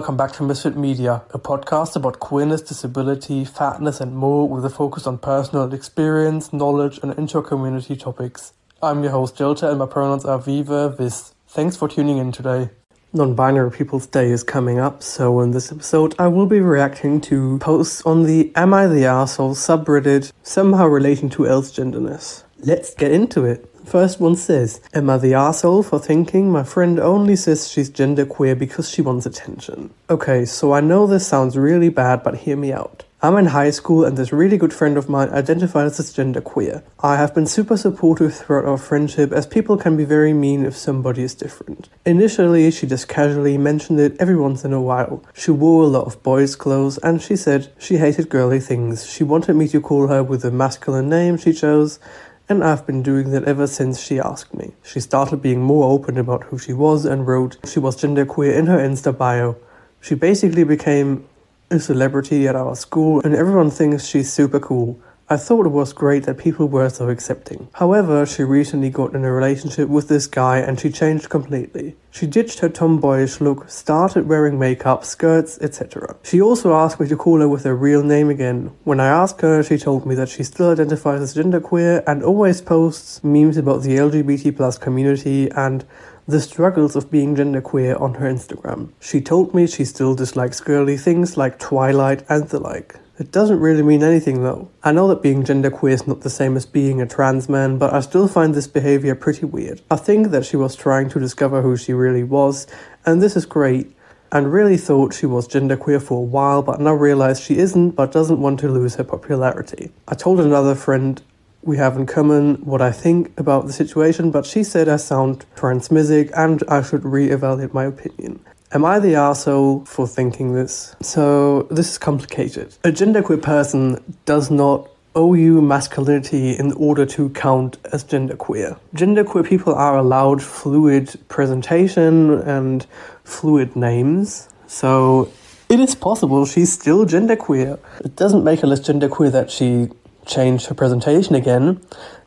Welcome back to Misfit Media, a podcast about queerness, disability, fatness, and more with a focus on personal experience, knowledge, and inter community topics. I'm your host, Delta, and my pronouns are Viva, Vis. Thanks for tuning in today. Non binary People's Day is coming up, so in this episode, I will be reacting to posts on the Am I the Arsehole subreddit, somehow relating to else genderness. Let's get into it. First one says, Am I the asshole for thinking my friend only says she's genderqueer because she wants attention? Okay, so I know this sounds really bad, but hear me out. I'm in high school and this really good friend of mine identifies as genderqueer. I have been super supportive throughout our friendship as people can be very mean if somebody is different. Initially, she just casually mentioned it every once in a while. She wore a lot of boys' clothes and she said she hated girly things. She wanted me to call her with a masculine name she chose and I've been doing that ever since she asked me. She started being more open about who she was and wrote she was genderqueer in her Insta bio. She basically became a celebrity at our school, and everyone thinks she's super cool. I thought it was great that people were so accepting. However, she recently got in a relationship with this guy and she changed completely. She ditched her tomboyish look, started wearing makeup, skirts, etc. She also asked me to call her with her real name again. When I asked her, she told me that she still identifies as genderqueer and always posts memes about the LGBT plus community and the struggles of being genderqueer on her Instagram. She told me she still dislikes girly things like Twilight and the like. It doesn't really mean anything though. I know that being genderqueer is not the same as being a trans man, but I still find this behavior pretty weird. I think that she was trying to discover who she really was, and this is great, and really thought she was genderqueer for a while, but now realized she isn't, but doesn't want to lose her popularity. I told another friend we have in common what I think about the situation, but she said I sound transmisic and I should re-evaluate my opinion. Am I the asshole for thinking this? So, this is complicated. A genderqueer person does not owe you masculinity in order to count as genderqueer. Genderqueer people are allowed fluid presentation and fluid names. So, it is possible she's still genderqueer. It doesn't make her less genderqueer that she changed her presentation again,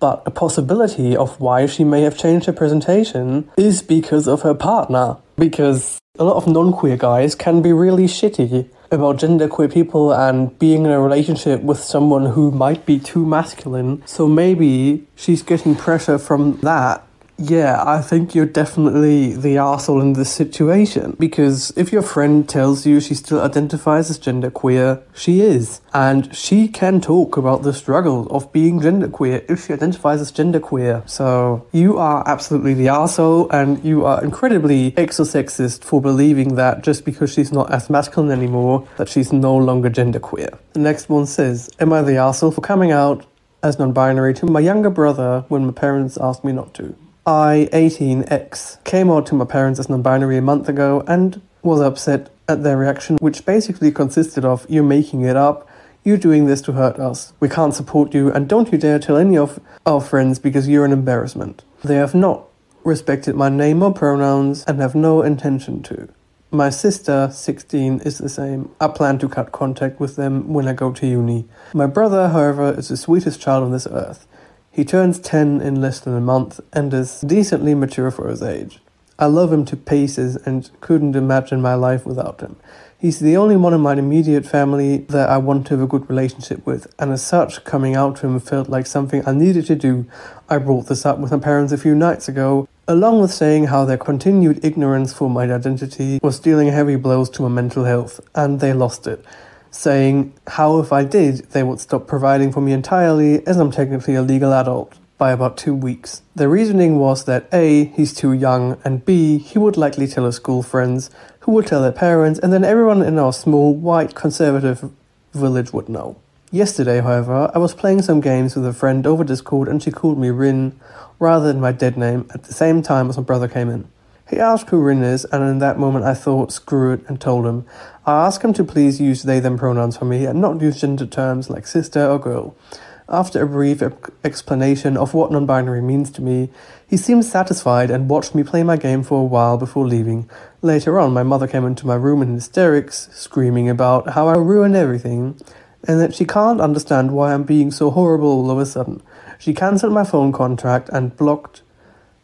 but a possibility of why she may have changed her presentation is because of her partner. Because a lot of non queer guys can be really shitty about genderqueer people and being in a relationship with someone who might be too masculine. So maybe she's getting pressure from that yeah, I think you're definitely the asshole in this situation. Because if your friend tells you she still identifies as genderqueer, she is. And she can talk about the struggle of being genderqueer if she identifies as genderqueer. So you are absolutely the asshole, and you are incredibly exorsexist for believing that just because she's not as masculine anymore, that she's no longer genderqueer. The next one says, Am I the asshole for coming out as non binary to my younger brother when my parents asked me not to? I, 18X, came out to my parents as non binary a month ago and was upset at their reaction, which basically consisted of "You're making it up, "You're doing this to hurt us, we can't support you, and don't you dare tell any of our friends because you're an embarrassment. They have not respected my name or pronouns and have no intention to. My sister, 16, is the same. I plan to cut contact with them when I go to uni. My brother, however, is the sweetest child on this earth. He turns 10 in less than a month and is decently mature for his age. I love him to pieces and couldn't imagine my life without him. He's the only one in my immediate family that I want to have a good relationship with, and as such, coming out to him felt like something I needed to do. I brought this up with my parents a few nights ago, along with saying how their continued ignorance for my identity was dealing heavy blows to my mental health, and they lost it saying how if I did, they would stop providing for me entirely as I'm technically a legal adult by about two weeks. The reasoning was that A, he's too young, and B, he would likely tell his school friends, who would tell their parents, and then everyone in our small, white, conservative village would know. Yesterday, however, I was playing some games with a friend over Discord and she called me Rin rather than my dead name at the same time as my brother came in. He asked who Rin is, and in that moment I thought, screw it, and told him. I asked him to please use they them pronouns for me and not use gender terms like sister or girl. After a brief explanation of what non binary means to me, he seemed satisfied and watched me play my game for a while before leaving. Later on, my mother came into my room in hysterics, screaming about how I ruined everything, and that she can't understand why I'm being so horrible all of a sudden. She cancelled my phone contract and blocked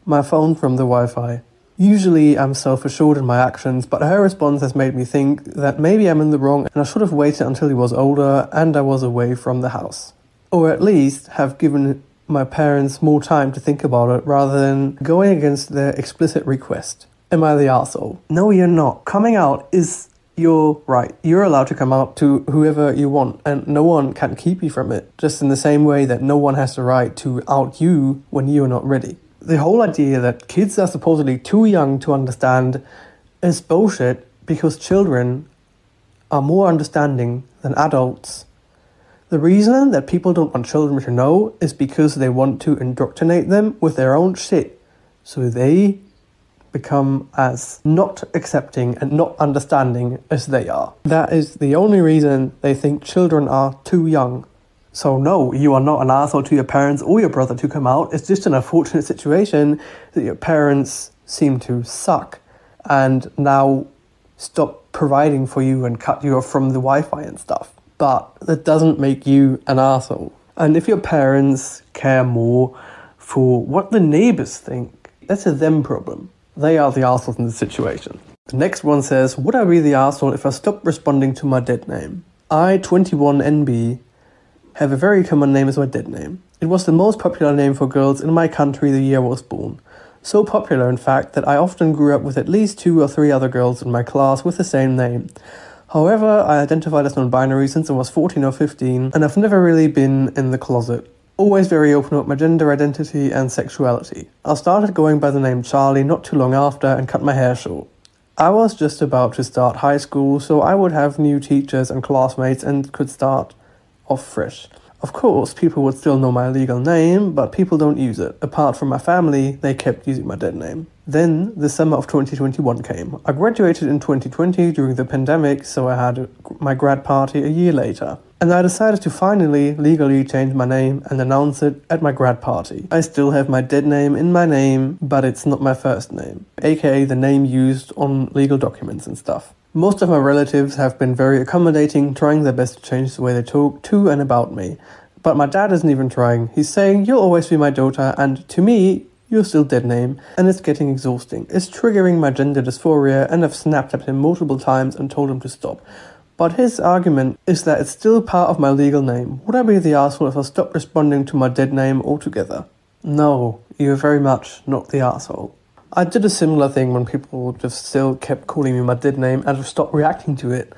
my phone from the Wi Fi. Usually I'm self assured in my actions, but her response has made me think that maybe I'm in the wrong and I should have waited until he was older and I was away from the house. Or at least have given my parents more time to think about it rather than going against their explicit request. Am I the asshole? No, you're not. Coming out is your right. You're allowed to come out to whoever you want, and no one can keep you from it. Just in the same way that no one has the right to out you when you're not ready. The whole idea that kids are supposedly too young to understand is bullshit because children are more understanding than adults the reason that people don't want children to know is because they want to indoctrinate them with their own shit. So they become as not accepting and not understanding as they are. That is the only reason they think children are too young. So, no, you are not an asshole to your parents or your brother to come out. It's just an unfortunate situation that your parents seem to suck and now stop providing for you and cut you off from the Wi Fi and stuff but that doesn't make you an asshole. And if your parents care more for what the neighbors think, that's a them problem. They are the assholes in the situation. The next one says, Would I be the asshole if I stopped responding to my dead name? I, 21NB, have a very common name as my dead name. It was the most popular name for girls in my country the year I was born. So popular, in fact, that I often grew up with at least two or three other girls in my class with the same name. However, I identified as non binary since I was 14 or 15, and I've never really been in the closet. Always very open about my gender identity and sexuality. I started going by the name Charlie not too long after and cut my hair short. I was just about to start high school, so I would have new teachers and classmates and could start off fresh. Of course, people would still know my legal name, but people don't use it. Apart from my family, they kept using my dead name. Then the summer of 2021 came. I graduated in 2020 during the pandemic, so I had my grad party a year later. And I decided to finally legally change my name and announce it at my grad party. I still have my dead name in my name, but it's not my first name, aka the name used on legal documents and stuff. Most of my relatives have been very accommodating, trying their best to change the way they talk to and about me. But my dad isn't even trying. He's saying, You'll always be my daughter, and to me, you're still dead name, and it's getting exhausting. It's triggering my gender dysphoria, and I've snapped at him multiple times and told him to stop. But his argument is that it's still part of my legal name. Would I be the asshole if I stopped responding to my dead name altogether? No, you're very much not the asshole. I did a similar thing when people just still kept calling me my dead name and I've stopped reacting to it.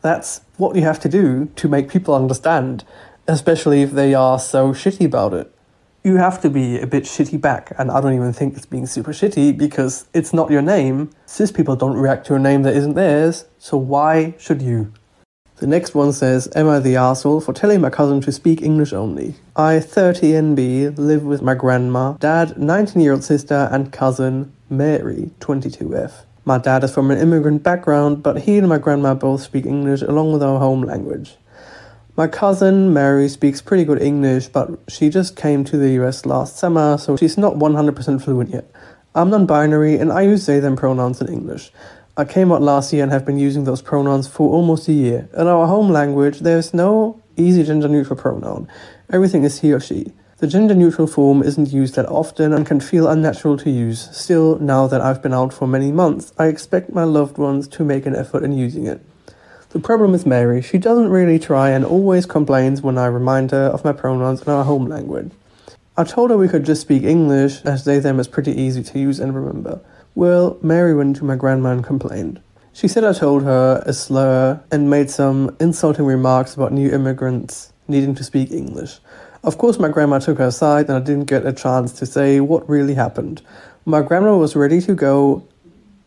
That's what you have to do to make people understand, especially if they are so shitty about it. You have to be a bit shitty back, and I don't even think it's being super shitty because it's not your name. Cis people don't react to a name that isn't theirs, so why should you? The next one says, Am I the asshole for telling my cousin to speak English only? I, 30NB, live with my grandma, dad, 19 year old sister, and cousin, Mary, 22F. My dad is from an immigrant background, but he and my grandma both speak English along with our home language. My cousin Mary speaks pretty good English, but she just came to the US last summer, so she's not 100% fluent yet. I'm non binary and I use they them pronouns in English. I came out last year and have been using those pronouns for almost a year. In our home language, there's no easy gender neutral pronoun. Everything is he or she. The gender neutral form isn't used that often and can feel unnatural to use. Still, now that I've been out for many months, I expect my loved ones to make an effort in using it. The problem is Mary. She doesn't really try and always complains when I remind her of my pronouns in our home language. I told her we could just speak English, as they them is pretty easy to use and remember. Well, Mary went to my grandma and complained. She said I told her a slur and made some insulting remarks about new immigrants needing to speak English. Of course, my grandma took her aside and I didn't get a chance to say what really happened. My grandma was ready to go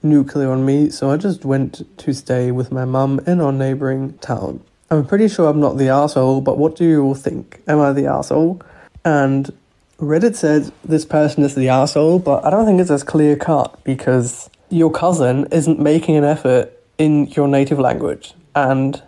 nuclear on me, so I just went to stay with my mum in our neighbouring town. I'm pretty sure I'm not the asshole, but what do you all think? Am I the asshole? And Reddit said this person is the asshole, but I don't think it's as clear cut because your cousin isn't making an effort in your native language, and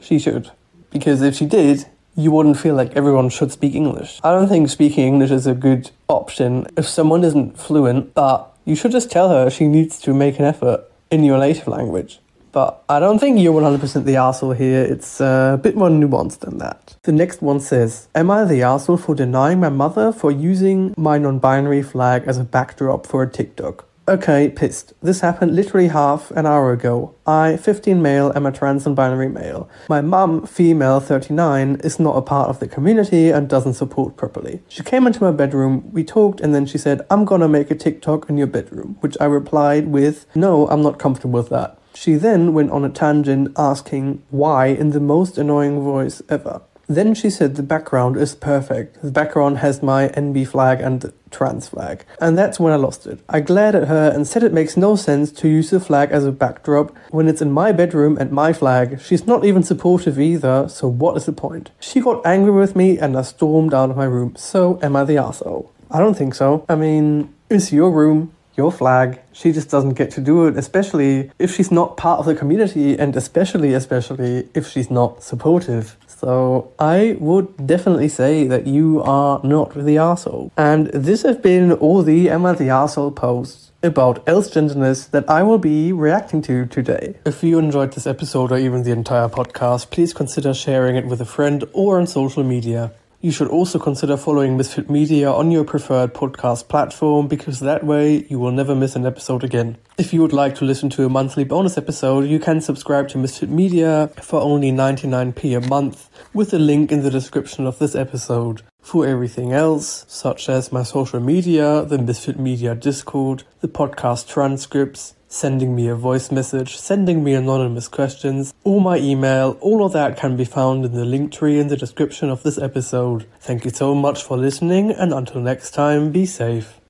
she should. Because if she did, you wouldn't feel like everyone should speak English. I don't think speaking English is a good option if someone isn't fluent, but you should just tell her she needs to make an effort in your native language. But I don't think you're 100% the asshole here. It's uh, a bit more nuanced than that. The next one says Am I the asshole for denying my mother for using my non binary flag as a backdrop for a TikTok? Okay, pissed. This happened literally half an hour ago. I, 15 male, am a trans and binary male. My mum, female, 39, is not a part of the community and doesn't support properly. She came into my bedroom, we talked, and then she said, I'm gonna make a TikTok in your bedroom, which I replied with, No, I'm not comfortable with that. She then went on a tangent asking why in the most annoying voice ever. Then she said the background is perfect. The background has my NB flag and trans flag. And that's when I lost it. I glared at her and said it makes no sense to use the flag as a backdrop when it's in my bedroom and my flag. She's not even supportive either, so what is the point? She got angry with me and I stormed out of my room. So am I the asshole? I don't think so. I mean, it's your room your flag. She just doesn't get to do it, especially if she's not part of the community and especially, especially if she's not supportive. So I would definitely say that you are not the arsehole. And this have been all the Am I the Arsehole posts about else genderness that I will be reacting to today. If you enjoyed this episode or even the entire podcast, please consider sharing it with a friend or on social media. You should also consider following Misfit Media on your preferred podcast platform because that way you will never miss an episode again. If you would like to listen to a monthly bonus episode, you can subscribe to Misfit Media for only 99p a month with a link in the description of this episode. For everything else, such as my social media, the Misfit Media Discord, the podcast transcripts, sending me a voice message, sending me anonymous questions, or my email, all of that can be found in the link tree in the description of this episode. Thank you so much for listening, and until next time, be safe.